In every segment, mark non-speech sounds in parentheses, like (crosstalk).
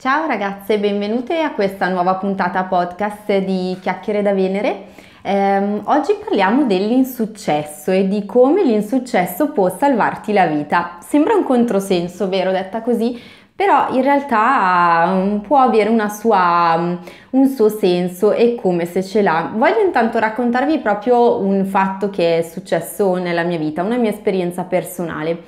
Ciao ragazze, benvenute a questa nuova puntata podcast di Chiacchiere da Venere. Eh, oggi parliamo dell'insuccesso e di come l'insuccesso può salvarti la vita. Sembra un controsenso, vero, detta così, però in realtà um, può avere sua, um, un suo senso e come se ce l'ha. Voglio intanto raccontarvi proprio un fatto che è successo nella mia vita, una mia esperienza personale.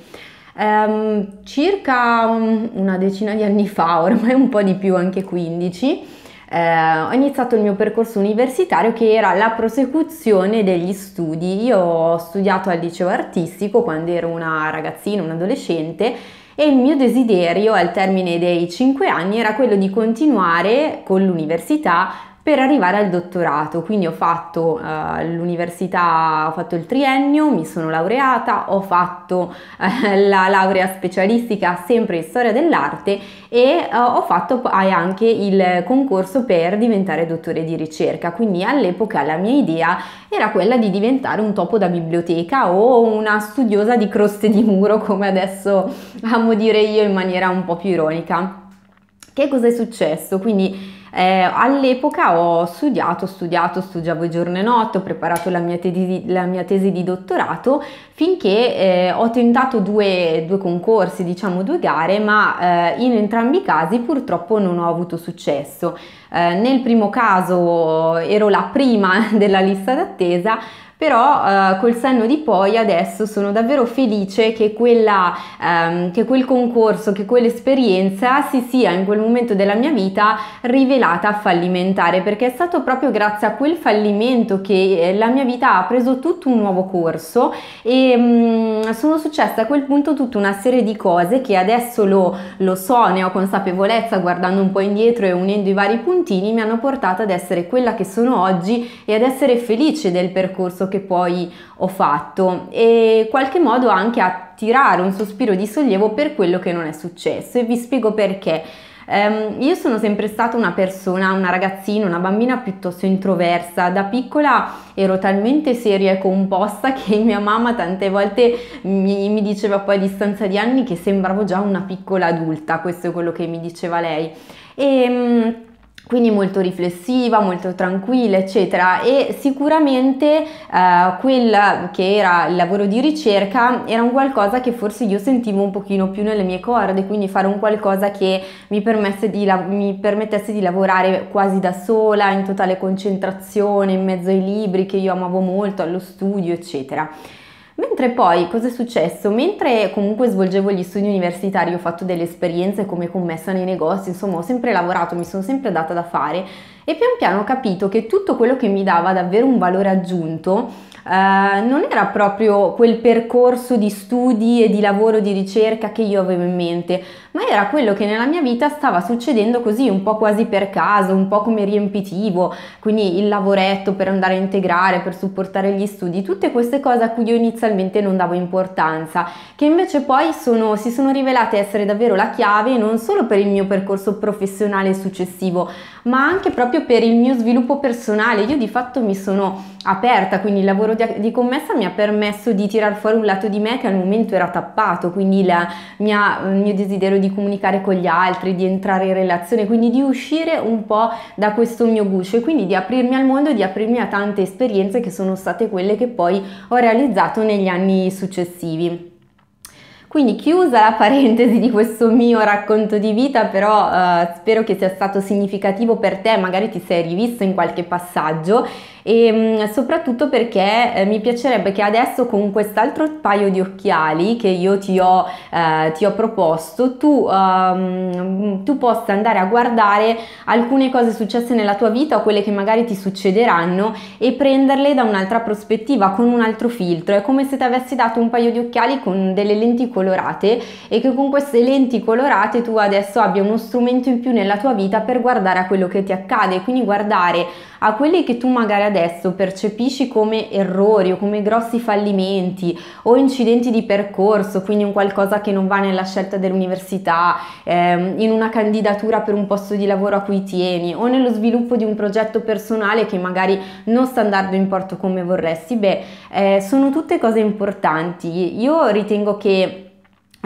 Um, circa una decina di anni fa, (laughs) ormai un po' di più, anche 15, eh, ho iniziato il mio percorso universitario che era la prosecuzione degli studi. Io ho studiato al liceo artistico quando ero una ragazzina, un adolescente e il mio desiderio al termine dei 5 anni era quello di continuare con l'università per arrivare al dottorato. Quindi ho fatto uh, l'università, ho fatto il triennio, mi sono laureata, ho fatto uh, la laurea specialistica sempre in storia dell'arte e uh, ho fatto anche il concorso per diventare dottore di ricerca. Quindi all'epoca la mia idea era quella di diventare un topo da biblioteca o una studiosa di croste di muro, come adesso amo dire io in maniera un po' più ironica. Che cosa è successo? Quindi eh, all'epoca ho studiato, studiato, studiavo giorno e notte, ho preparato la mia tesi, la mia tesi di dottorato finché eh, ho tentato due, due, concorsi, diciamo due gare, ma eh, in entrambi i casi purtroppo non ho avuto successo. Eh, nel primo caso ero la prima (laughs) della lista d'attesa, però eh, col senno di poi adesso sono davvero felice che, quella, ehm, che quel concorso, che quell'esperienza si sia in quel momento della mia vita rivelata fallimentare perché è stato proprio grazie a quel fallimento che eh, la mia vita ha preso tutto un nuovo corso e mh, mm, sono successe a quel punto tutta una serie di cose che adesso lo, lo so, ne ho consapevolezza guardando un po' indietro e unendo i vari puntini mi hanno portato ad essere quella che sono oggi e ad essere felice del percorso che poi ho fatto e in qualche modo anche a tirare un sospiro di sollievo per quello che non è successo e vi spiego perché. Um, io sono sempre stata una persona, una ragazzina, una bambina piuttosto introversa. Da piccola ero talmente seria e composta (laughs) che mia mamma tante volte mi, mi diceva poi a distanza di anni che sembravo già una piccola adulta, questo è quello che mi diceva lei. E, um, quindi molto riflessiva, molto tranquilla, eccetera. E sicuramente eh, quel che era il lavoro di ricerca era un qualcosa che forse io sentivo un pochino più nelle mie corde, quindi fare un qualcosa che mi, di, mi permettesse di lavorare quasi da sola, in totale concentrazione, in mezzo ai libri che io amavo molto, allo studio, eccetera. Mentre poi cosa è successo? Mentre comunque svolgevo gli studi universitari, ho fatto delle esperienze come commessa nei negozi, insomma ho sempre lavorato, mi sono sempre data da fare e pian piano ho capito che tutto quello che mi dava davvero un valore aggiunto eh, non era proprio quel percorso di studi e di lavoro di ricerca che io avevo in mente, ma era quello che nella mia vita stava succedendo così, un po' quasi per caso, un po' come riempitivo, quindi il lavoretto per andare a integrare, per supportare gli studi, tutte queste cose a cui io inizialmente non davo importanza, che invece poi sono, si sono rivelate essere davvero la chiave non solo per il mio percorso professionale successivo, ma anche proprio per il mio sviluppo personale. Io di fatto mi sono aperta, quindi il lavoro di, di commessa mi ha permesso di tirar fuori un lato di me che al momento era tappato, quindi la mia, il mio desiderio di comunicare con gli altri, di entrare in relazione, quindi di uscire un po' da questo mio guscio e quindi di aprirmi al mondo e di aprirmi a tante esperienze che sono state quelle che poi ho realizzato negli anni successivi. Quindi chiusa la parentesi di questo mio racconto di vita, però eh, spero che sia stato significativo per te, magari ti sei rivisto in qualche passaggio e mm, soprattutto perché eh, mi piacerebbe che adesso con quest'altro paio di occhiali che io ti ho, eh, ti ho proposto tu, um, tu possa andare a guardare alcune cose successe nella tua vita o quelle che magari ti succederanno e prenderle da un'altra prospettiva con un altro filtro. È come se ti avessi dato un paio di occhiali con delle lenti colorate e che con queste lenti colorate tu adesso abbia uno strumento in più nella tua vita per guardare a quello che ti accade. Quindi guardare a quelli che tu magari adesso percepisci come errori o come grossi fallimenti o incidenti di percorso, quindi un qualcosa che non va nella scelta dell'università, ehm, in una candidatura per un posto di lavoro a cui tieni o nello sviluppo di un progetto personale che magari non sta andando in porto come vorresti, beh, eh, sono tutte cose importanti. Io ritengo che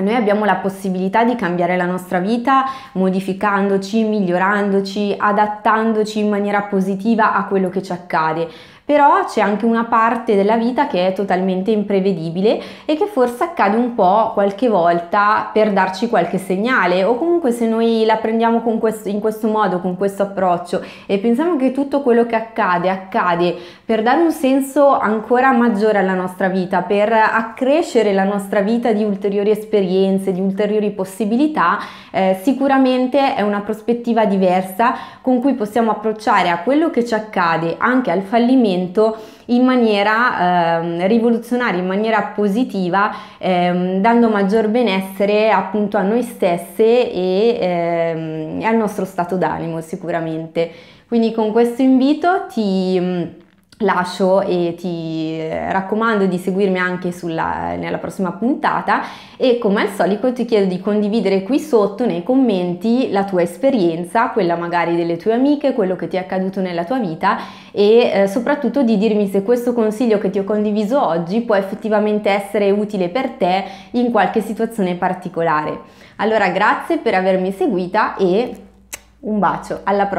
noi abbiamo la possibilità di cambiare la nostra vita modificandoci, migliorandoci, adattandoci in maniera positiva a quello che ci accade però c'è anche una parte della vita che è totalmente imprevedibile e che forse accade un po' qualche volta per darci qualche segnale. O comunque se noi la prendiamo questo, in questo modo, con questo approccio e pensiamo che tutto quello che accade accade per dare un senso ancora maggiore alla nostra vita, per accrescere la nostra vita di ulteriori esperienze, di ulteriori possibilità, eh, sicuramente è una prospettiva diversa con cui possiamo approcciare a quello che ci accade, anche al fallimento cambiamento in maniera eh, rivoluzionaria, in maniera positiva, eh, dando maggior benessere appunto a noi stesse e, eh, al nostro stato d'animo sicuramente. Quindi con questo invito ti lascio e ti raccomando di seguirmi anche sulla, nella prossima puntata e come al solito ti chiedo di condividere qui sotto nei commenti la tua esperienza, quella magari delle tue amiche, quello che ti è accaduto nella tua vita e eh, soprattutto di dirmi se questo consiglio che ti ho condiviso oggi può effettivamente essere utile per te in qualche situazione particolare. Allora grazie per avermi seguita e un bacio, alla prossima!